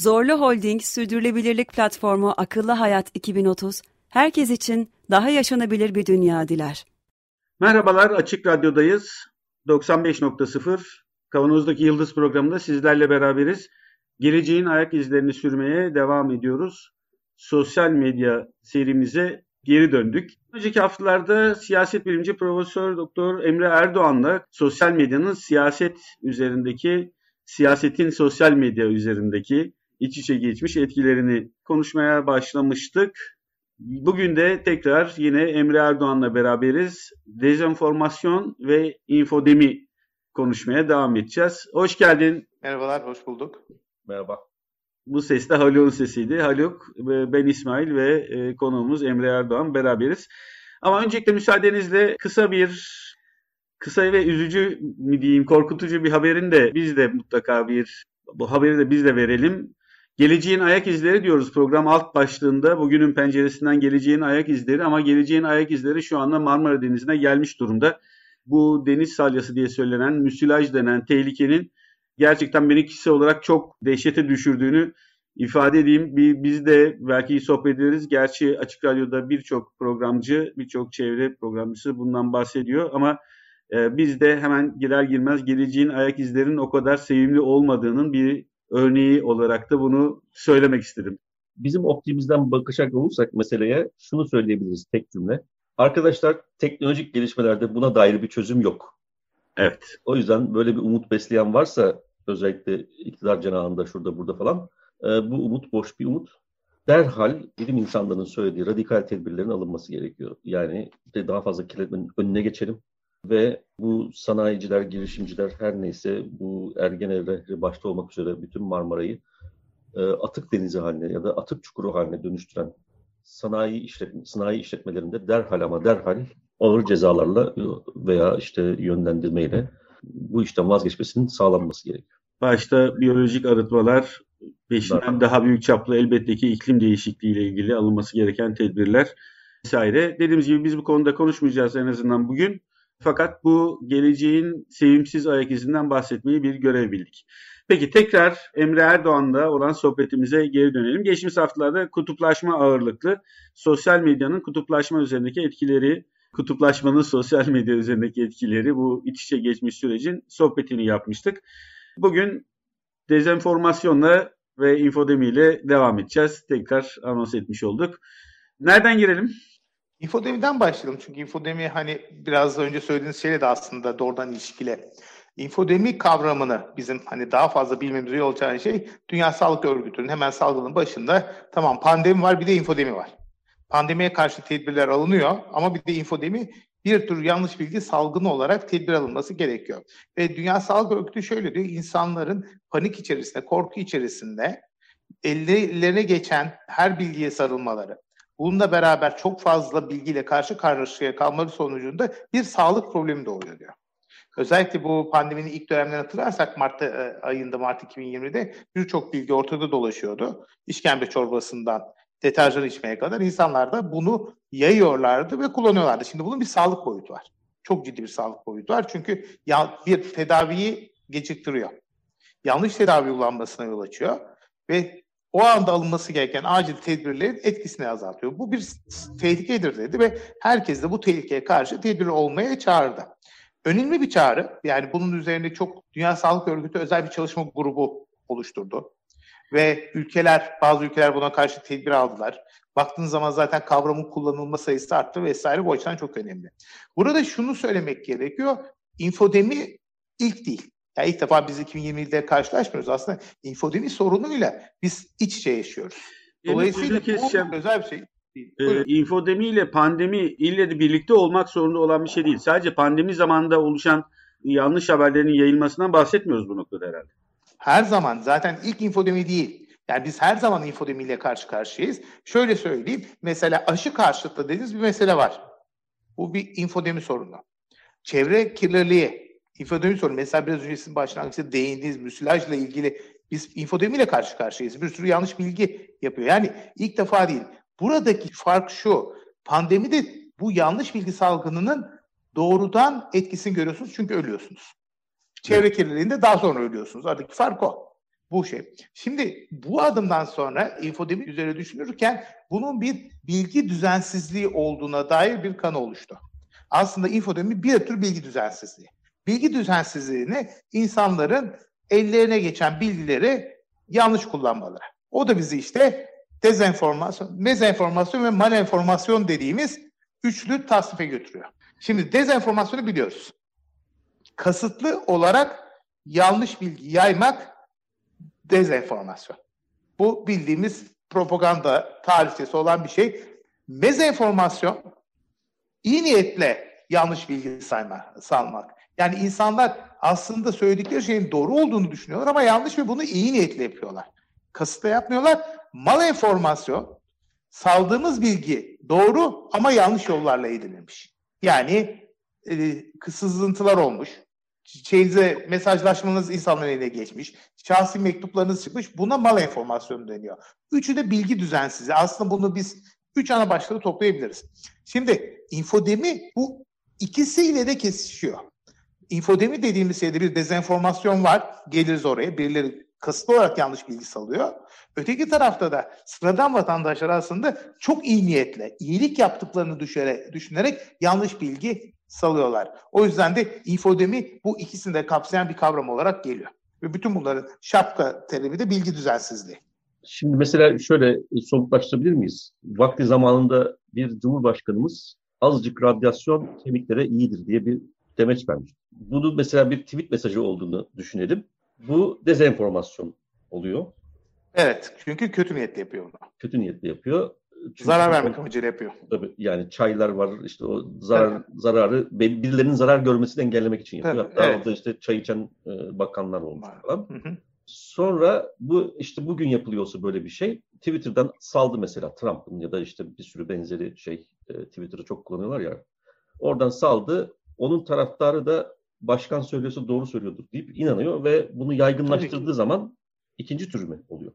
Zorlu Holding Sürdürülebilirlik Platformu Akıllı Hayat 2030, herkes için daha yaşanabilir bir dünya diler. Merhabalar, Açık Radyo'dayız. 95.0 Kavanoz'daki Yıldız programında sizlerle beraberiz. Geleceğin ayak izlerini sürmeye devam ediyoruz. Sosyal medya serimize geri döndük. Önceki haftalarda siyaset bilimci Profesör Doktor Emre Erdoğan'la sosyal medyanın siyaset üzerindeki, siyasetin sosyal medya üzerindeki iç içe geçmiş etkilerini konuşmaya başlamıştık. Bugün de tekrar yine Emre Erdoğan'la beraberiz. Dezenformasyon ve infodemi konuşmaya devam edeceğiz. Hoş geldin. Merhabalar, hoş bulduk. Merhaba. Bu ses de Haluk'un sesiydi. Haluk, ben İsmail ve e, konuğumuz Emre Erdoğan beraberiz. Ama öncelikle müsaadenizle kısa bir, kısa ve üzücü mi diyeyim, korkutucu bir haberin de biz de mutlaka bir, bu haberi de biz de verelim. Geleceğin ayak izleri diyoruz program alt başlığında. Bugünün penceresinden geleceğin ayak izleri ama geleceğin ayak izleri şu anda Marmara Denizi'ne gelmiş durumda. Bu deniz salyası diye söylenen müsilaj denen tehlikenin gerçekten beni kişisel olarak çok dehşete düşürdüğünü ifade edeyim. Biz de belki sohbet ederiz. Gerçi Açık Radyo'da birçok programcı, birçok çevre programcısı bundan bahsediyor ama e, biz de hemen girer girmez geleceğin ayak izlerinin o kadar sevimli olmadığının bir örneği olarak da bunu söylemek istedim. Bizim optimizden bakacak olursak meseleye şunu söyleyebiliriz tek cümle. Arkadaşlar teknolojik gelişmelerde buna dair bir çözüm yok. Evet. O yüzden böyle bir umut besleyen varsa özellikle iktidar cenahında şurada burada falan e, bu umut boş bir umut. Derhal bilim insanlarının söylediği radikal tedbirlerin alınması gerekiyor. Yani daha fazla kirletmenin önüne geçelim ve bu sanayiciler, girişimciler her neyse bu Ergen Evre başta olmak üzere bütün Marmara'yı e, atık denizi haline ya da atık çukuru haline dönüştüren sanayi işletme, sanayi işletmelerinde derhal ama derhal ağır cezalarla veya işte yönlendirmeyle bu işten vazgeçmesinin sağlanması gerekiyor. Başta biyolojik arıtmalar, peşinden daha büyük çaplı elbette ki iklim değişikliği ile ilgili alınması gereken tedbirler vesaire. Dediğimiz gibi biz bu konuda konuşmayacağız en azından bugün. Fakat bu geleceğin sevimsiz ayak izinden bahsetmeyi bir görev bildik. Peki tekrar Emre Erdoğan'la olan sohbetimize geri dönelim. Geçtiğimiz haftalarda kutuplaşma ağırlıklı sosyal medyanın kutuplaşma üzerindeki etkileri, kutuplaşmanın sosyal medya üzerindeki etkileri bu iç içe geçmiş sürecin sohbetini yapmıştık. Bugün dezenformasyonla ve infodemiyle devam edeceğiz. Tekrar anons etmiş olduk. Nereden girelim? Infodemi'den başlayalım çünkü infodemi hani biraz önce söylediğiniz şeyle de aslında doğrudan ilişkili. İnfodemi kavramını bizim hani daha fazla bilmemize yol açan şey Dünya Sağlık Örgütü'nün hemen salgının başında tamam pandemi var bir de infodemi var. Pandemiye karşı tedbirler alınıyor ama bir de infodemi bir tür yanlış bilgi salgını olarak tedbir alınması gerekiyor. Ve Dünya Sağlık Örgütü şöyle diyor, insanların panik içerisinde, korku içerisinde ellerine geçen her bilgiye sarılmaları, bununla beraber çok fazla bilgiyle karşı karşıya kalmaları sonucunda bir sağlık problemi doğuyor diyor. Özellikle bu pandeminin ilk dönemlerini hatırlarsak Mart e, ayında, Mart 2020'de birçok bilgi ortada dolaşıyordu. İşkembe çorbasından deterjan içmeye kadar insanlar da bunu yayıyorlardı ve kullanıyorlardı. Şimdi bunun bir sağlık boyutu var. Çok ciddi bir sağlık boyutu var. Çünkü ya bir tedaviyi geciktiriyor. Yanlış tedavi uygulanmasına yol açıyor ve o anda alınması gereken acil tedbirlerin etkisini azaltıyor. Bu bir tehlikedir dedi ve herkes de bu tehlikeye karşı tedbir olmaya çağırdı. Önemli bir çağrı. Yani bunun üzerine çok Dünya Sağlık Örgütü özel bir çalışma grubu oluşturdu. Ve ülkeler, bazı ülkeler buna karşı tedbir aldılar. Baktığınız zaman zaten kavramın kullanılma sayısı arttı vesaire bu açıdan çok önemli. Burada şunu söylemek gerekiyor. Infodemi ilk değil. Yani ilk defa biz 2020'de karşılaşmıyoruz. Aslında infodemi sorunuyla biz iç içe yaşıyoruz. Dolayısıyla bu özel bir şey. Ee, infodemi ile pandemi ille de birlikte olmak zorunda olan bir şey değil. Sadece pandemi zamanında oluşan yanlış haberlerin yayılmasından bahsetmiyoruz bu noktada herhalde. Her zaman zaten ilk infodemi değil. Yani biz her zaman infodemiyle karşı karşıyayız. Şöyle söyleyeyim. Mesela aşı karşıtı dediğiniz bir mesele var. Bu bir infodemi sorunu. Çevre kirliliği, infodemi sorunu. Mesela biraz önce sizin başlangıçta değindiğiniz müsilajla ilgili biz infodemiyle karşı karşıyayız. Bir sürü yanlış bilgi yapıyor. Yani ilk defa değil. Buradaki fark şu. Pandemide bu yanlış bilgi salgınının doğrudan etkisini görüyorsunuz çünkü ölüyorsunuz. Çevre kirliliğinde daha sonra ölüyorsunuz. Aradaki fark o. Bu şey. Şimdi bu adımdan sonra infodemi üzerine düşünürken bunun bir bilgi düzensizliği olduğuna dair bir kanı oluştu. Aslında infodemi bir tür bilgi düzensizliği. Bilgi düzensizliğini insanların ellerine geçen bilgileri yanlış kullanmaları. O da bizi işte dezenformasyon, mezenformasyon ve malenformasyon dediğimiz üçlü tasnife götürüyor. Şimdi dezenformasyonu biliyoruz. Kasıtlı olarak yanlış bilgi yaymak dezenformasyon. Bu bildiğimiz propaganda tarihçesi olan bir şey. Mezenformasyon iyi niyetle yanlış bilgi sayma, salmak. Yani insanlar aslında söyledikleri şeyin doğru olduğunu düşünüyorlar ama yanlış ve bunu iyi niyetle yapıyorlar. Kasıtla yapmıyorlar. Mal enformasyon, saldığımız bilgi doğru ama yanlış yollarla edinilmiş. Yani e, sızıntılar olmuş, şeyinize mesajlaşmanız insanların eline geçmiş, şahsi mektuplarınız çıkmış. Buna mal enformasyonu deniyor. Üçü de bilgi düzensizliği. Aslında bunu biz üç ana başlığı toplayabiliriz. Şimdi infodemi bu ikisiyle de kesişiyor. Infodemi dediğimiz şeyde bir dezenformasyon var. Geliriz oraya. Birileri kasıtlı olarak yanlış bilgi salıyor. Öteki tarafta da sıradan vatandaşlar aslında çok iyi niyetle, iyilik yaptıklarını düşere, düşünerek yanlış bilgi salıyorlar. O yüzden de infodemi bu ikisini de kapsayan bir kavram olarak geliyor. Ve bütün bunların şapka terimi de bilgi düzensizliği. Şimdi mesela şöyle somutlaştırabilir miyiz? Vakti zamanında bir cumhurbaşkanımız azıcık radyasyon kemiklere iyidir diye bir demeç vermiş. Bunu mesela bir tweet mesajı olduğunu düşünelim. Bu dezenformasyon oluyor. Evet, çünkü kötü niyetli yapıyor bunu. Kötü niyetli yapıyor. Çünkü zarar vermek amacıyla yapıyor. Tabii yani çaylar var işte o zarar evet. zararı birilerinin zarar görmesini engellemek için yapıyor. Evet, Hatta evet. orada işte çay içen e, bakanlar olmuş falan. Hı hı. Sonra bu işte bugün yapılıyorsa böyle bir şey Twitter'dan saldı mesela Trump'ın ya da işte bir sürü benzeri şey e, Twitter'ı çok kullanıyorlar ya. Oradan saldı. Onun taraftarı da başkan söylüyorsa doğru söylüyordur deyip inanıyor ve bunu yaygınlaştırdığı zaman ikinci tür mü oluyor?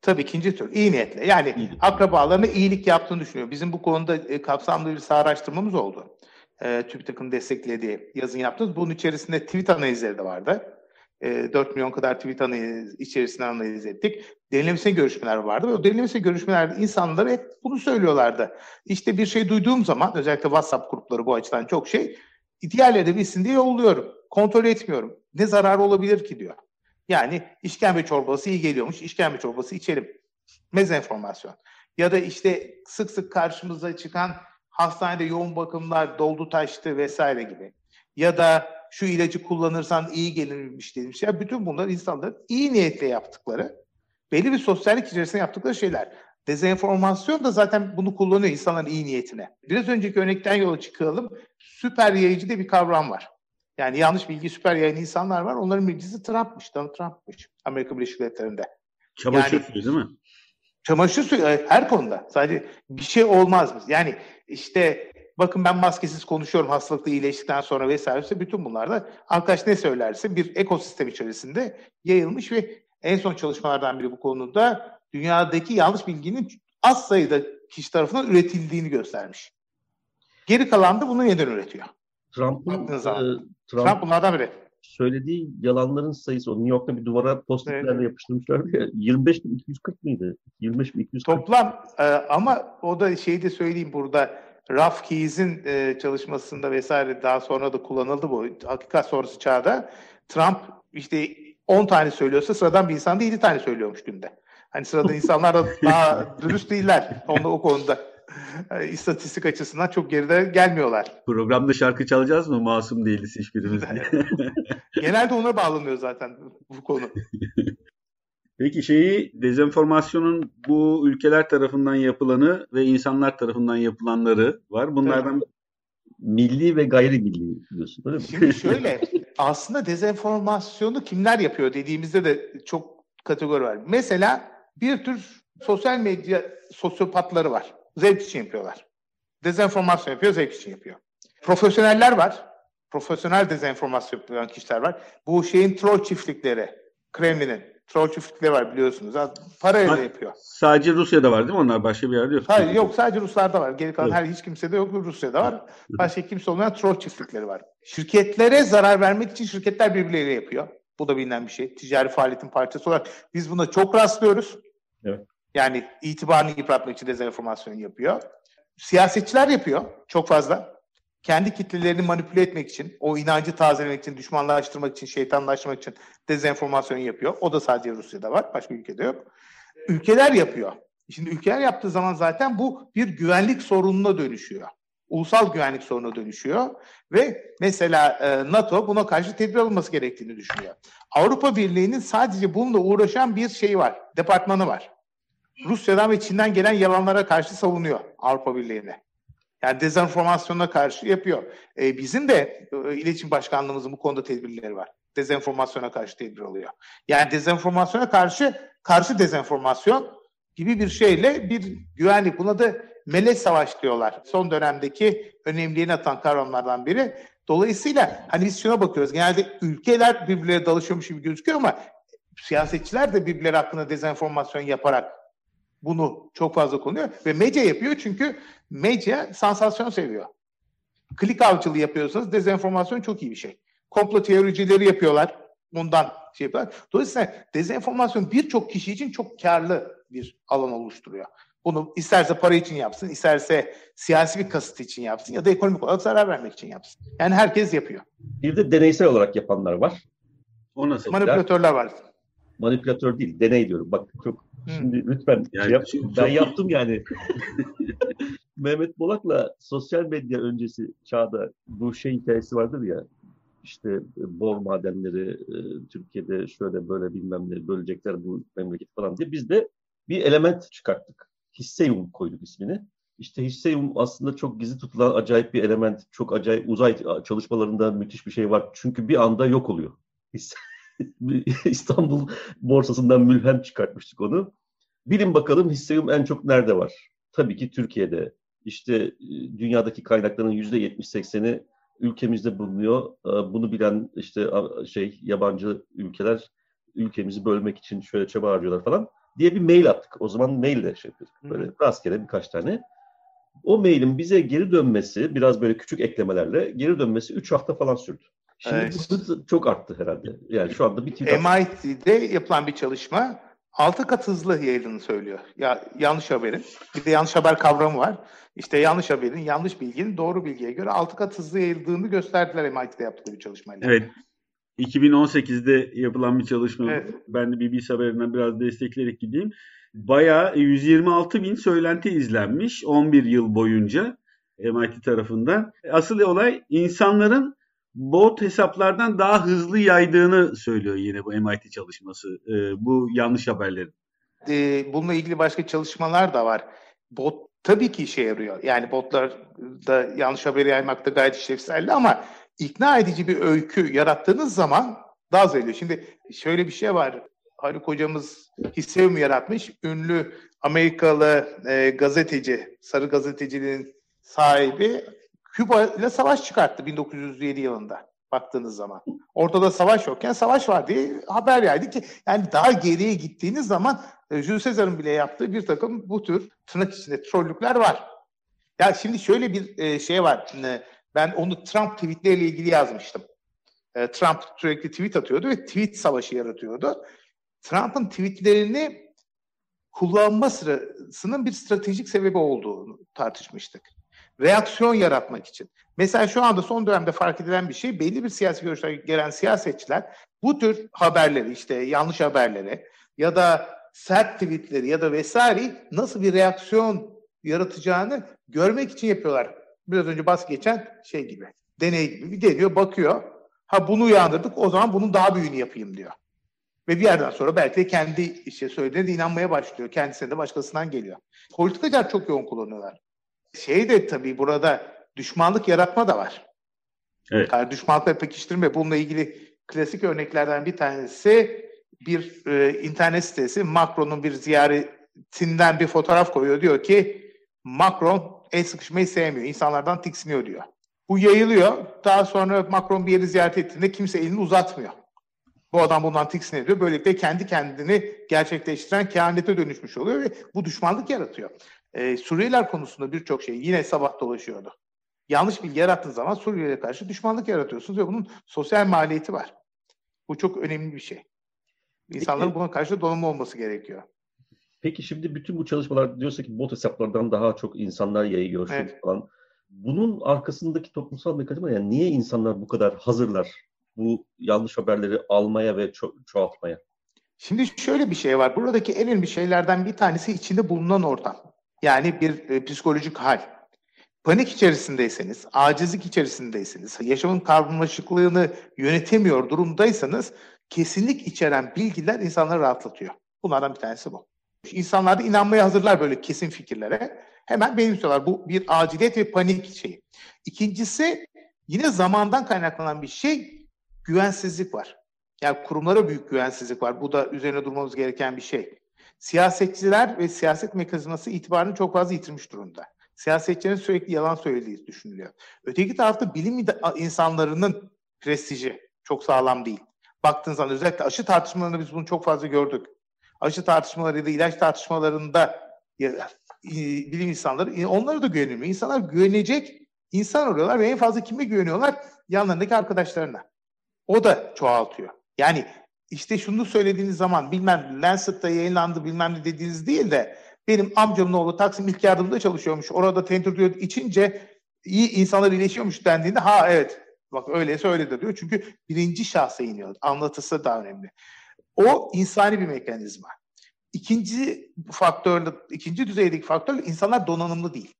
Tabii ikinci tür. iyi niyetle. Yani İyilik. akrabalarına iyilik yaptığını düşünüyor. Bizim bu konuda e, kapsamlı bir saha araştırmamız oldu. E, TÜBİTAK'ın desteklediği yazın yaptığımız. Bunun içerisinde tweet analizleri de vardı. E, 4 milyon kadar tweet analiz, içerisinde analiz ettik. Derinlemesine görüşmeler vardı. Ve o derinlemesine görüşmelerde insanlar hep bunu söylüyorlardı. İşte bir şey duyduğum zaman özellikle WhatsApp grupları bu açıdan çok şey. Diğerleri de bilsin diye yolluyorum. Kontrol etmiyorum. Ne zararı olabilir ki diyor. Yani işkembe çorbası iyi geliyormuş. İşkembe çorbası içelim. Mezenformasyon. Ya da işte sık sık karşımıza çıkan hastanede yoğun bakımlar doldu taştı vesaire gibi. Ya da şu ilacı kullanırsan iyi gelirmiş demiş. Ya bütün bunlar insanların iyi niyetle yaptıkları, belli bir sosyallik içerisinde yaptıkları şeyler. Dezenformasyon da zaten bunu kullanıyor insanların iyi niyetine. Biraz önceki örnekten yola çıkalım. Süper yayıcı diye bir kavram var. Yani yanlış bilgi süper yayan insanlar var. Onların bilgisi Trump'mış, Donald Trump'mış Amerika Birleşik Devletleri'nde. Çamaşır yani, suyu değil mi? Çamaşır suyu her konuda. Sadece bir şey olmaz mı? Yani işte bakın ben maskesiz konuşuyorum hastalıkta iyileştikten sonra vesaire. Bütün bunlarda arkadaş ne söylerse bir ekosistem içerisinde yayılmış ve en son çalışmalardan biri bu konuda dünyadaki yanlış bilginin az sayıda kişi tarafından üretildiğini göstermiş. Geri kalan da bunu neden üretiyor? Trump'ın e, Trump, Trump bunlardan biri. Söylediği yalanların sayısı o New York'ta bir duvara postitlerle evet. yapıştırmışlardı ya 25 bin 240 mıydı? 25 bin 240. Toplam e, ama o da şeyi de söyleyeyim burada Ralph Keyes'in e, çalışmasında vesaire daha sonra da kullanıldı bu hakikat sonrası çağda. Trump işte 10 tane söylüyorsa sıradan bir insan da 7 tane söylüyormuş günde. Hani sıradan insanlar da daha dürüst değiller onda o konuda. İstatistik açısından çok geride gelmiyorlar. Programda şarkı çalacağız mı? Masum değiliz hiçbirimiz. Genelde ona bağlanıyor zaten bu konu. Peki şeyi dezenformasyonun bu ülkeler tarafından yapılanı ve insanlar tarafından yapılanları var. Bunlardan evet. milli ve gayri milli diyorsun öyle mi? Şimdi şöyle aslında dezenformasyonu kimler yapıyor dediğimizde de çok kategori var. Mesela bir tür sosyal medya sosyopatları var. Zevk için yapıyorlar. Dezenformasyon yapıyor, zevk için yapıyor. Profesyoneller var. Profesyonel dezenformasyon yapan kişiler var. Bu şeyin troll çiftlikleri, Kremlin'in troll çiftlikleri var biliyorsunuz. Parayla yapıyor. Sadece Rusya'da var değil mi onlar? Başka bir yerde yok. Hayır yok sadece Ruslarda var. Geri kalan evet. her hiç kimsede yok. Rusya'da var. Başka kimse olmayan troll çiftlikleri var. Şirketlere zarar vermek için şirketler birbirleriyle yapıyor. Bu da bilinen bir şey. Ticari faaliyetin parçası olarak biz buna çok rastlıyoruz. Evet. Yani itibarını yıpratmak için dezenformasyon yapıyor. Siyasetçiler yapıyor çok fazla. Kendi kitlelerini manipüle etmek için, o inancı tazelemek için, düşmanlaştırmak için, şeytanlaştırmak için dezenformasyon yapıyor. O da sadece Rusya'da var, başka ülkede yok. Ülkeler yapıyor. Şimdi ülkeler yaptığı zaman zaten bu bir güvenlik sorununa dönüşüyor. Ulusal güvenlik sorununa dönüşüyor ve mesela e, NATO buna karşı tedbir alınması gerektiğini düşünüyor. Avrupa Birliği'nin sadece bununla uğraşan bir şey var, departmanı var. Rusya'dan ve Çin'den gelen yalanlara karşı savunuyor Avrupa Birliği'ne. Yani dezenformasyona karşı yapıyor. E, bizim de e, iletişim başkanlığımızın bu konuda tedbirleri var. Dezenformasyona karşı tedbir alıyor. Yani dezenformasyona karşı karşı dezenformasyon gibi bir şeyle bir güvenlik. Buna da melek savaş diyorlar. Son dönemdeki önemliğini atan kavramlardan biri. Dolayısıyla hani biz şuna bakıyoruz. Genelde ülkeler birbirlerine dalışıyormuş gibi gözüküyor ama siyasetçiler de birbirleri hakkında dezenformasyon yaparak bunu çok fazla konuyor ve medya yapıyor çünkü medya sansasyon seviyor. Klik avcılığı yapıyorsanız dezenformasyon çok iyi bir şey. Komplo teoricileri yapıyorlar. Bundan şey yapıyorlar. Dolayısıyla dezenformasyon birçok kişi için çok karlı bir alan oluşturuyor. Bunu isterse para için yapsın, isterse siyasi bir kasıt için yapsın ya da ekonomik olarak zarar vermek için yapsın. Yani herkes yapıyor. Bir de deneysel olarak yapanlar var. O nasıl? Manipülatörler var. Manipülatör değil, deney diyorum. Bak çok Şimdi lütfen yani, şey yap, ben yaptım yani. Mehmet Bolak'la sosyal medya öncesi çağda bu şey hikayesi vardır ya işte bor madenleri e, Türkiye'de şöyle böyle bilmem ne bölecekler bu memleket falan diye biz de bir element çıkarttık. Hisseyum koyduk ismini. İşte hisseyum aslında çok gizli tutulan acayip bir element. Çok acayip uzay çalışmalarında müthiş bir şey var. Çünkü bir anda yok oluyor. İstanbul borsasından mülhem çıkartmıştık onu. Bilin bakalım hisseyum en çok nerede var? Tabii ki Türkiye'de. İşte e, dünyadaki kaynakların yüzde 70-80'i ülkemizde bulunuyor. E, bunu bilen işte şey yabancı ülkeler ülkemizi bölmek için şöyle çaba harcıyorlar falan diye bir mail attık. O zaman maille şey yapıyorduk. Böyle rastgele birkaç tane. O mailin bize geri dönmesi, biraz böyle küçük eklemelerle geri dönmesi 3 hafta falan sürdü. Şimdi evet. bu çok arttı herhalde. Yani şu anda bir tweet MIT'de yapılan bir çalışma 6 kat hızlı yayıldığını söylüyor. Ya yanlış haberin. Bir de yanlış haber kavramı var. İşte yanlış haberin, yanlış bilginin doğru bilgiye göre 6 kat hızlı yayıldığını gösterdiler MIT'de yaptıkları bir çalışmayla. Evet. 2018'de yapılan bir çalışma. Evet. Ben de BBC haberinden biraz destekleyerek gideyim. Bayağı 126 bin söylenti izlenmiş 11 yıl boyunca MIT tarafından. Asıl olay insanların bot hesaplardan daha hızlı yaydığını söylüyor yine bu MIT çalışması. E, bu yanlış haberlerin. E, bununla ilgili başka çalışmalar da var. Bot tabii ki işe yarıyor. Yani botlar da yanlış haberi yaymakta gayet işlevselli ama ikna edici bir öykü yarattığınız zaman daha az Şimdi şöyle bir şey var. Haluk hocamız Hissevmi yaratmış. Ünlü Amerikalı e, gazeteci, sarı gazetecinin sahibi Küba ile savaş çıkarttı 1907 yılında baktığınız zaman. Ortada savaş yokken savaş var diye haber yaydı ki yani daha geriye gittiğiniz zaman e, Jules Caesar'ın bile yaptığı bir takım bu tür tırnak içinde trollükler var. Ya şimdi şöyle bir e, şey var. Ben onu Trump tweetleriyle ilgili yazmıştım. E, Trump sürekli tweet atıyordu ve tweet savaşı yaratıyordu. Trump'ın tweetlerini kullanma sırasının bir stratejik sebebi olduğunu tartışmıştık reaksiyon yaratmak için. Mesela şu anda son dönemde fark edilen bir şey belli bir siyasi görüşten gelen siyasetçiler bu tür haberleri işte yanlış haberleri ya da sert tweetleri ya da vesaire nasıl bir reaksiyon yaratacağını görmek için yapıyorlar. Biraz önce bas geçen şey gibi. Deney gibi geliyor bakıyor. Ha bunu uyandırdık o zaman bunun daha büyüğünü yapayım diyor. Ve bir yerden sonra belki de kendi işte söylediğine inanmaya başlıyor. Kendisine de başkasından geliyor. Politikacılar çok yoğun kullanıyorlar şey de tabii burada düşmanlık yaratma da var. Evet. Yani düşmanlıkla pekiştirme. Bununla ilgili klasik örneklerden bir tanesi bir e, internet sitesi Macron'un bir ziyaretinden bir fotoğraf koyuyor. Diyor ki Macron el sıkışmayı sevmiyor. İnsanlardan tiksiniyor diyor. Bu yayılıyor. Daha sonra Macron bir yeri ziyaret ettiğinde kimse elini uzatmıyor. Bu adam bundan tiksiniyor diyor. Böylelikle kendi kendini gerçekleştiren kehanete dönüşmüş oluyor ve bu düşmanlık yaratıyor. Ee, Suriyeliler konusunda birçok şey yine sabah dolaşıyordu. Yanlış bilgi yarattığın zaman Suriyelilere karşı düşmanlık yaratıyorsunuz ve bunun sosyal maliyeti var. Bu çok önemli bir şey. İnsanların buna karşı donanımlı olması gerekiyor. Peki şimdi bütün bu çalışmalar diyorsa ki bot hesaplardan daha çok insanlar yayıyor evet. falan. Bunun arkasındaki toplumsal mekanizma yani niye insanlar bu kadar hazırlar bu yanlış haberleri almaya ve ço- çoğaltmaya? Şimdi şöyle bir şey var. Buradaki en önemli şeylerden bir tanesi içinde bulunan ortam. Yani bir e, psikolojik hal. Panik içerisindeyseniz, acizlik içerisindeyseniz, yaşamın karmaşıklığını yönetemiyor durumdaysanız kesinlik içeren bilgiler insanları rahatlatıyor. Bunlardan bir tanesi bu. İnsanlar da inanmaya hazırlar böyle kesin fikirlere. Hemen benimsiyorlar. Bu bir aciliyet ve panik şeyi. İkincisi yine zamandan kaynaklanan bir şey güvensizlik var. Yani kurumlara büyük güvensizlik var. Bu da üzerine durmamız gereken bir şey. Siyasetçiler ve siyaset mekanizması itibarını çok fazla yitirmiş durumda. Siyasetçilerin sürekli yalan söylediği düşünülüyor. Öteki tarafta bilim insanlarının prestiji çok sağlam değil. Baktığınız zaman özellikle aşı tartışmalarında biz bunu çok fazla gördük. Aşı tartışmaları ya da ilaç tartışmalarında ya, e, bilim insanları e, onlara da güvenilmiyor. İnsanlar güvenecek insan arıyorlar ve en fazla kime güveniyorlar? Yanlarındaki arkadaşlarına. O da çoğaltıyor. Yani işte şunu söylediğiniz zaman bilmem Lancet'ta yayınlandı bilmem ne dediğiniz değil de benim amcamın oğlu Taksim ilk yardımda çalışıyormuş. Orada tentür içince iyi insanlar iyileşiyormuş dendiğinde ha evet bak öyleyse öyle de diyor. Çünkü birinci şahsa iniyor. Anlatısı daha önemli. O insani bir mekanizma. İkinci faktörlü, ikinci düzeydeki faktör insanlar donanımlı değil.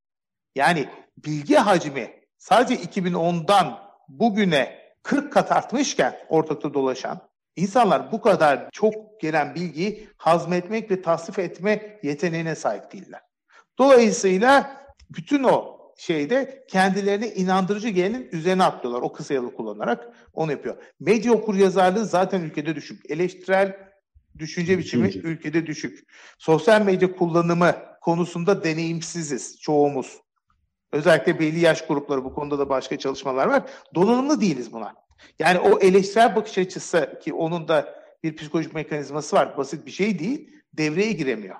Yani bilgi hacmi sadece 2010'dan bugüne 40 kat artmışken ortalıkta dolaşan insanlar bu kadar çok gelen bilgiyi hazmetmek ve tasnif etme yeteneğine sahip değiller. Dolayısıyla bütün o şeyde kendilerine inandırıcı gelenin üzerine atlıyorlar. O kısa yolu kullanarak onu yapıyor. Medya okur yazarlığı zaten ülkede düşük. Eleştirel düşünce biçimi düşünce. ülkede düşük. Sosyal medya kullanımı konusunda deneyimsiziz çoğumuz. Özellikle belli yaş grupları bu konuda da başka çalışmalar var. Donanımlı değiliz buna. Yani o eleştirel bakış açısı ki onun da bir psikolojik mekanizması var. Basit bir şey değil. Devreye giremiyor.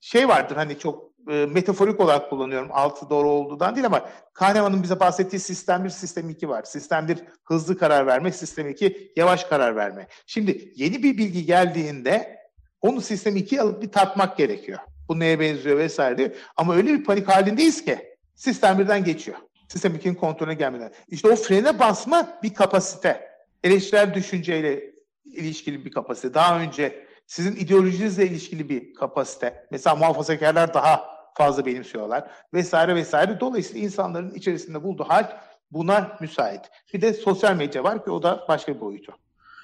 Şey vardır hani çok e, metaforik olarak kullanıyorum. Altı doğru olduğundan değil ama Kahneman'ın bize bahsettiği sistem 1, sistem 2 var. Sistem 1 hızlı karar verme, sistem 2 yavaş karar verme. Şimdi yeni bir bilgi geldiğinde onu sistem 2'ye alıp bir tatmak gerekiyor. Bu neye benziyor vesaire diye. Ama öyle bir panik halindeyiz ki sistem 1'den geçiyor. Sistem 2'nin kontrolüne gelmeden. İşte o frene basma bir kapasite. Eleştirel düşünceyle ilişkili bir kapasite. Daha önce sizin ideolojinizle ilişkili bir kapasite. Mesela muhafazakarlar daha fazla benimsiyorlar vesaire vesaire. Dolayısıyla insanların içerisinde bulduğu hal buna müsait. Bir de sosyal medya var ki o da başka bir boyutu.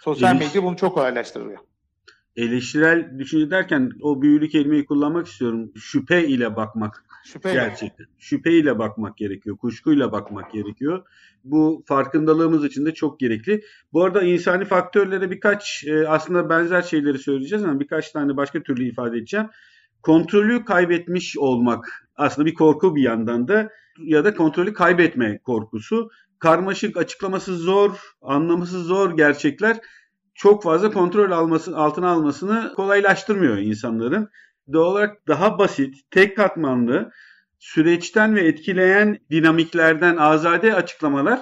Sosyal Eleş... medya bunu çok kolaylaştırıyor. Eleştirel düşünce derken o büyülü kelimeyi kullanmak istiyorum. Şüphe ile bakmak Şüpheyle. gerçekten. Şüpheyle bakmak gerekiyor. Kuşkuyla bakmak gerekiyor. Bu farkındalığımız için de çok gerekli. Bu arada insani faktörlere birkaç e, aslında benzer şeyleri söyleyeceğiz ama birkaç tane başka türlü ifade edeceğim. Kontrolü kaybetmiş olmak aslında bir korku bir yandan da ya da kontrolü kaybetme korkusu. Karmaşık, açıklaması zor, anlaması zor gerçekler çok fazla kontrol alması, altına almasını kolaylaştırmıyor insanların doğal olarak daha basit, tek katmanlı, süreçten ve etkileyen dinamiklerden azade açıklamalar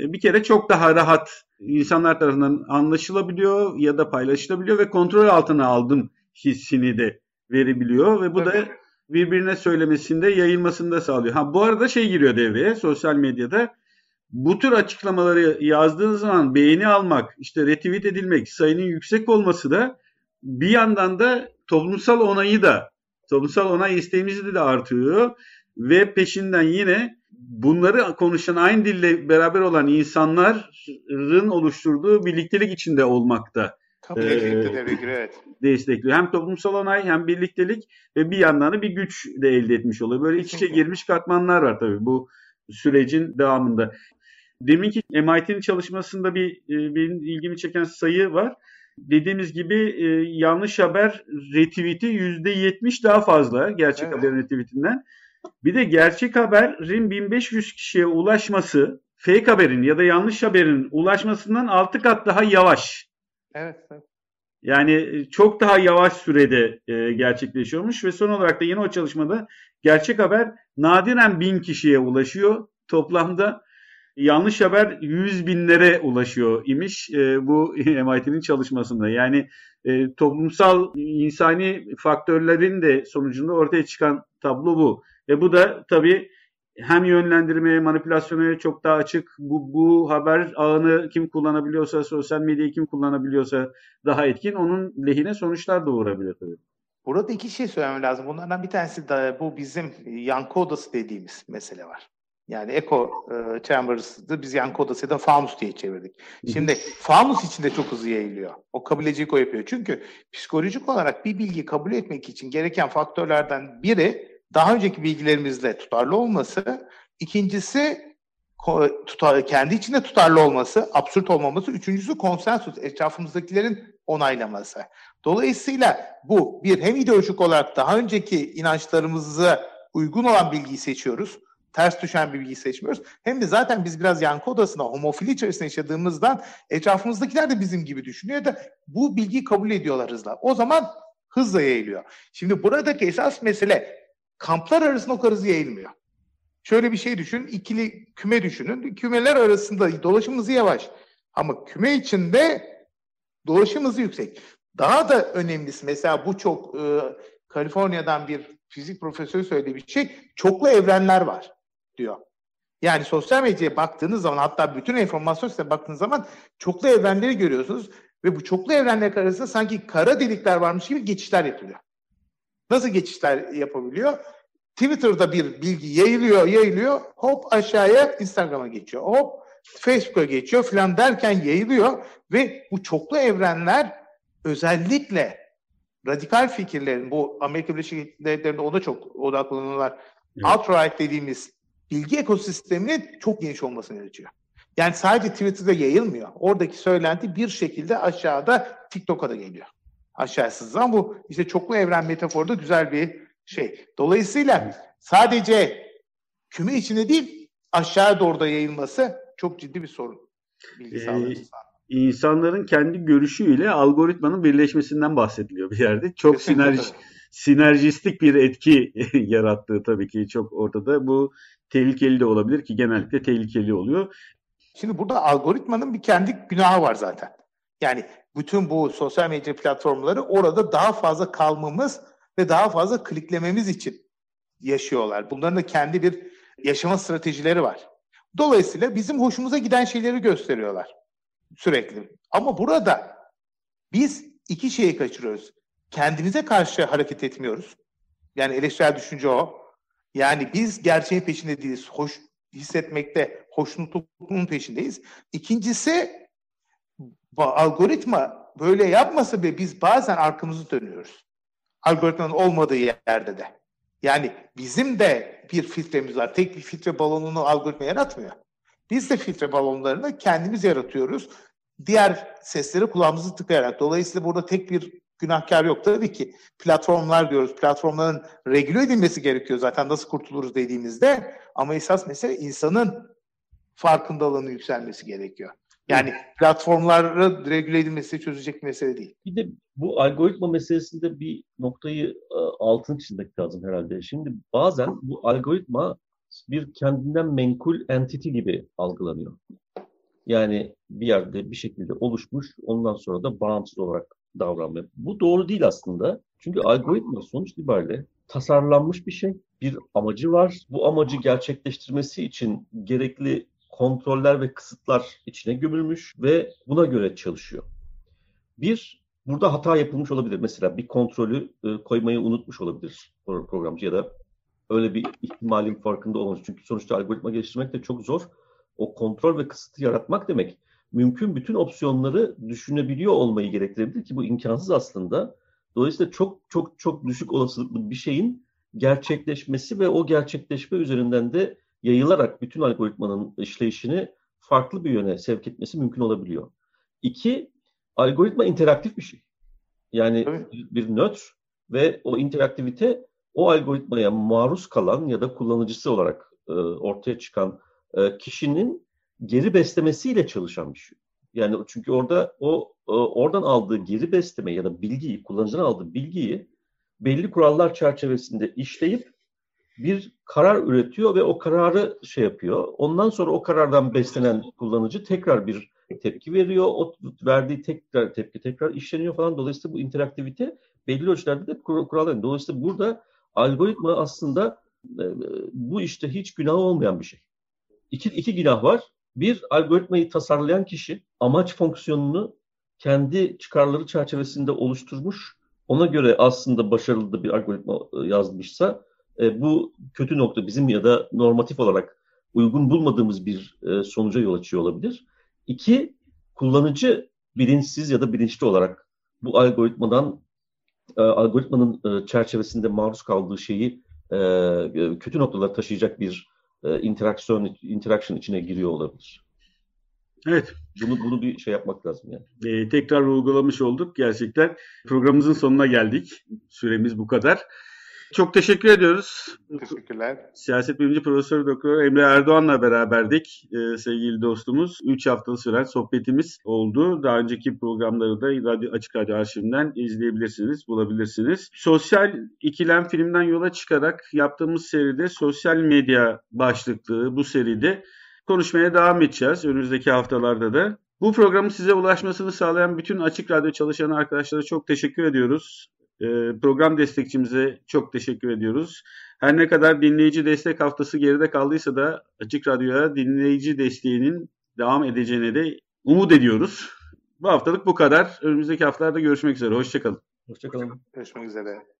e, bir kere çok daha rahat insanlar tarafından anlaşılabiliyor ya da paylaşılabiliyor ve kontrol altına aldım hissini de verebiliyor ve bu da birbirine söylemesinde yayılmasını da sağlıyor. Ha bu arada şey giriyor devreye sosyal medyada bu tür açıklamaları yazdığınız zaman beğeni almak, işte retweet edilmek, sayının yüksek olması da bir yandan da toplumsal onayı da toplumsal onay isteğimizi de artıyor ve peşinden yine bunları konuşan aynı dille beraber olan insanların oluşturduğu birliktelik içinde olmakta. Tabii evet. Destekliyor. Hem toplumsal onay hem birliktelik ve bir yandan da bir güç de elde etmiş oluyor. Böyle iç içe girmiş katmanlar var tabii bu sürecin devamında. Deminki MIT'nin çalışmasında bir benim ilgimi çeken sayı var. Dediğimiz gibi e, yanlış haber retweet'i %70 daha fazla gerçek evet. haber retweetinden. Bir de gerçek haberin 1500 kişiye ulaşması fake haberin ya da yanlış haberin ulaşmasından 6 kat daha yavaş. Evet. evet. Yani e, çok daha yavaş sürede e, gerçekleşiyormuş ve son olarak da yine o çalışmada gerçek haber nadiren bin kişiye ulaşıyor toplamda. Yanlış haber yüz binlere ulaşıyor imiş e, bu MIT'nin çalışmasında. Yani e, toplumsal insani faktörlerin de sonucunda ortaya çıkan tablo bu. Ve bu da tabii hem yönlendirmeye, manipülasyona çok daha açık. Bu, bu haber ağını kim kullanabiliyorsa, sosyal medyayı kim kullanabiliyorsa daha etkin. Onun lehine sonuçlar doğurabilir tabii. Burada iki şey söylemem lazım. Bunlardan bir tanesi de bu bizim yankı odası dediğimiz mesele var. Yani Echo e, Chambers'ı biz yankı odası ya da Faunus diye çevirdik. Şimdi Faunus içinde çok hızlı yayılıyor. O kabilecilik o yapıyor. Çünkü psikolojik olarak bir bilgi kabul etmek için gereken faktörlerden biri daha önceki bilgilerimizle tutarlı olması, ikincisi tutar, kendi içinde tutarlı olması, absürt olmaması, üçüncüsü konsensus, etrafımızdakilerin onaylaması. Dolayısıyla bu bir hem ideolojik olarak daha önceki inançlarımıza uygun olan bilgiyi seçiyoruz. Ters düşen bir bilgiyi seçmiyoruz. Hem de zaten biz biraz yankı odasında homofili içerisinde yaşadığımızdan etrafımızdakiler de bizim gibi düşünüyor da bu bilgiyi kabul ediyorlar hızla. O zaman hızla yayılıyor. Şimdi buradaki esas mesele kamplar arasında o kadar hızlı yayılmıyor. Şöyle bir şey düşün, ikili küme düşünün. Kümeler arasında dolaşım hızı yavaş. Ama küme içinde dolaşım hızı yüksek. Daha da önemlisi mesela bu çok e, Kaliforniya'dan bir fizik profesörü söylediği bir şey çoklu evrenler var diyor. Yani sosyal medyaya baktığınız zaman hatta bütün enformasyon sistemine baktığınız zaman çoklu evrenleri görüyorsunuz ve bu çoklu evrenler arasında sanki kara delikler varmış gibi geçişler yapılıyor. Nasıl geçişler yapabiliyor? Twitter'da bir bilgi yayılıyor, yayılıyor. Hop aşağıya Instagram'a geçiyor. Hop Facebook'a geçiyor filan derken yayılıyor ve bu çoklu evrenler özellikle radikal fikirlerin bu Amerika Birleşik Devletleri'nde o da çok odaklanıyorlar. Evet. Alt-right dediğimiz bilgi ekosisteminin çok geniş olmasını gerekiyor. Yani sadece Twitter'da yayılmıyor. Oradaki söylenti bir şekilde aşağıda TikTok'a da geliyor aşağı sızan bu işte çoklu evren metaforu da güzel bir şey. Dolayısıyla sadece küme içinde değil aşağı doğru da yayılması çok ciddi bir sorun. Bilgi ee, insanların kendi görüşüyle algoritmanın birleşmesinden bahsediliyor bir yerde. Çok sinerji, sinerjistik bir etki yarattığı tabii ki çok ortada. Bu tehlikeli de olabilir ki genellikle tehlikeli oluyor. Şimdi burada algoritmanın bir kendi günahı var zaten. Yani bütün bu sosyal medya platformları orada daha fazla kalmamız ve daha fazla kliklememiz için yaşıyorlar. Bunların da kendi bir yaşama stratejileri var. Dolayısıyla bizim hoşumuza giden şeyleri gösteriyorlar sürekli. Ama burada biz iki şeyi kaçırıyoruz. Kendimize karşı hareket etmiyoruz. Yani eleştirel düşünce o. Yani biz gerçeğin peşinde değiliz. Hoş hissetmekte, hoşnutlukun peşindeyiz. İkincisi algoritma böyle yapmasa bile biz bazen arkamızı dönüyoruz. Algoritmanın olmadığı yerde de. Yani bizim de bir filtremiz var. Tek bir filtre balonunu algoritma yaratmıyor. Biz de filtre balonlarını kendimiz yaratıyoruz. Diğer sesleri kulağımızı tıkayarak. Dolayısıyla burada tek bir günahkar yok. Tabii ki platformlar diyoruz. Platformların regüle edilmesi gerekiyor zaten nasıl kurtuluruz dediğimizde. Ama esas mesele insanın farkındalığının yükselmesi gerekiyor. Yani platformları regüle edilmesi çözecek bir mesele değil. Bir de bu algoritma meselesinde bir noktayı e, altın çizmek lazım herhalde. Şimdi bazen bu algoritma bir kendinden menkul entity gibi algılanıyor. Yani bir yerde bir şekilde oluşmuş, ondan sonra da bağımsız olarak davranmıyor. Bu doğru değil aslında. Çünkü algoritma sonuç itibariyle tasarlanmış bir şey. Bir amacı var. Bu amacı gerçekleştirmesi için gerekli kontroller ve kısıtlar içine gömülmüş ve buna göre çalışıyor. Bir, burada hata yapılmış olabilir. Mesela bir kontrolü e, koymayı unutmuş olabilir programcı ya da öyle bir ihtimalin farkında olmamış. Çünkü sonuçta algoritma geliştirmek de çok zor. O kontrol ve kısıtı yaratmak demek mümkün bütün opsiyonları düşünebiliyor olmayı gerektirebilir ki bu imkansız aslında. Dolayısıyla çok çok çok düşük olasılıklı bir şeyin gerçekleşmesi ve o gerçekleşme üzerinden de yayılarak bütün algoritmanın işleyişini farklı bir yöne sevk etmesi mümkün olabiliyor. İki, algoritma interaktif bir şey. Yani bir, bir nötr ve o interaktivite o algoritmaya maruz kalan ya da kullanıcısı olarak e, ortaya çıkan e, kişinin geri beslemesiyle çalışan bir şey. Yani çünkü orada o e, oradan aldığı geri besleme ya da bilgiyi, kullanıcıdan aldığı bilgiyi belli kurallar çerçevesinde işleyip bir karar üretiyor ve o kararı şey yapıyor. Ondan sonra o karardan beslenen kullanıcı tekrar bir tepki veriyor. O verdiği tekrar tepki tekrar işleniyor falan. Dolayısıyla bu interaktivite belli ölçülerde de kurallar. Dolayısıyla burada algoritma aslında e, bu işte hiç günah olmayan bir şey. İki, iki günah var. Bir, algoritmayı tasarlayan kişi amaç fonksiyonunu kendi çıkarları çerçevesinde oluşturmuş. Ona göre aslında başarılı bir algoritma e, yazmışsa e, bu kötü nokta bizim ya da normatif olarak uygun bulmadığımız bir e, sonuca yol açıyor olabilir. İki, kullanıcı bilinçsiz ya da bilinçli olarak bu algoritmadan e, algoritmanın e, çerçevesinde maruz kaldığı şeyi e, kötü noktalara taşıyacak bir e, interaksiyon interaction içine giriyor olabilir. Evet. Bunu bunu bir şey yapmak lazım yani. Ee, tekrar uygulamış olduk gerçekten. Programımızın sonuna geldik. Süremiz bu kadar. Çok teşekkür ediyoruz. Teşekkürler. Siyaset bilimci Profesör Doktor Emre Erdoğan'la beraberdik ee, sevgili dostumuz. 3 haftalı süren sohbetimiz oldu. Daha önceki programları da radyo, Açık Radyo arşivinden izleyebilirsiniz, bulabilirsiniz. Sosyal ikilem filmden yola çıkarak yaptığımız seride sosyal medya başlıklı bu seride konuşmaya devam edeceğiz önümüzdeki haftalarda da. Bu programın size ulaşmasını sağlayan bütün Açık Radyo çalışan arkadaşlara çok teşekkür ediyoruz. Ee, program destekçimize çok teşekkür ediyoruz. Her ne kadar dinleyici destek haftası geride kaldıysa da Açık Radyo'ya dinleyici desteğinin devam edeceğine de umut ediyoruz. Bu haftalık bu kadar. Önümüzdeki haftalarda görüşmek üzere. Hoşçakalın. Hoşçakalın. Görüşmek üzere.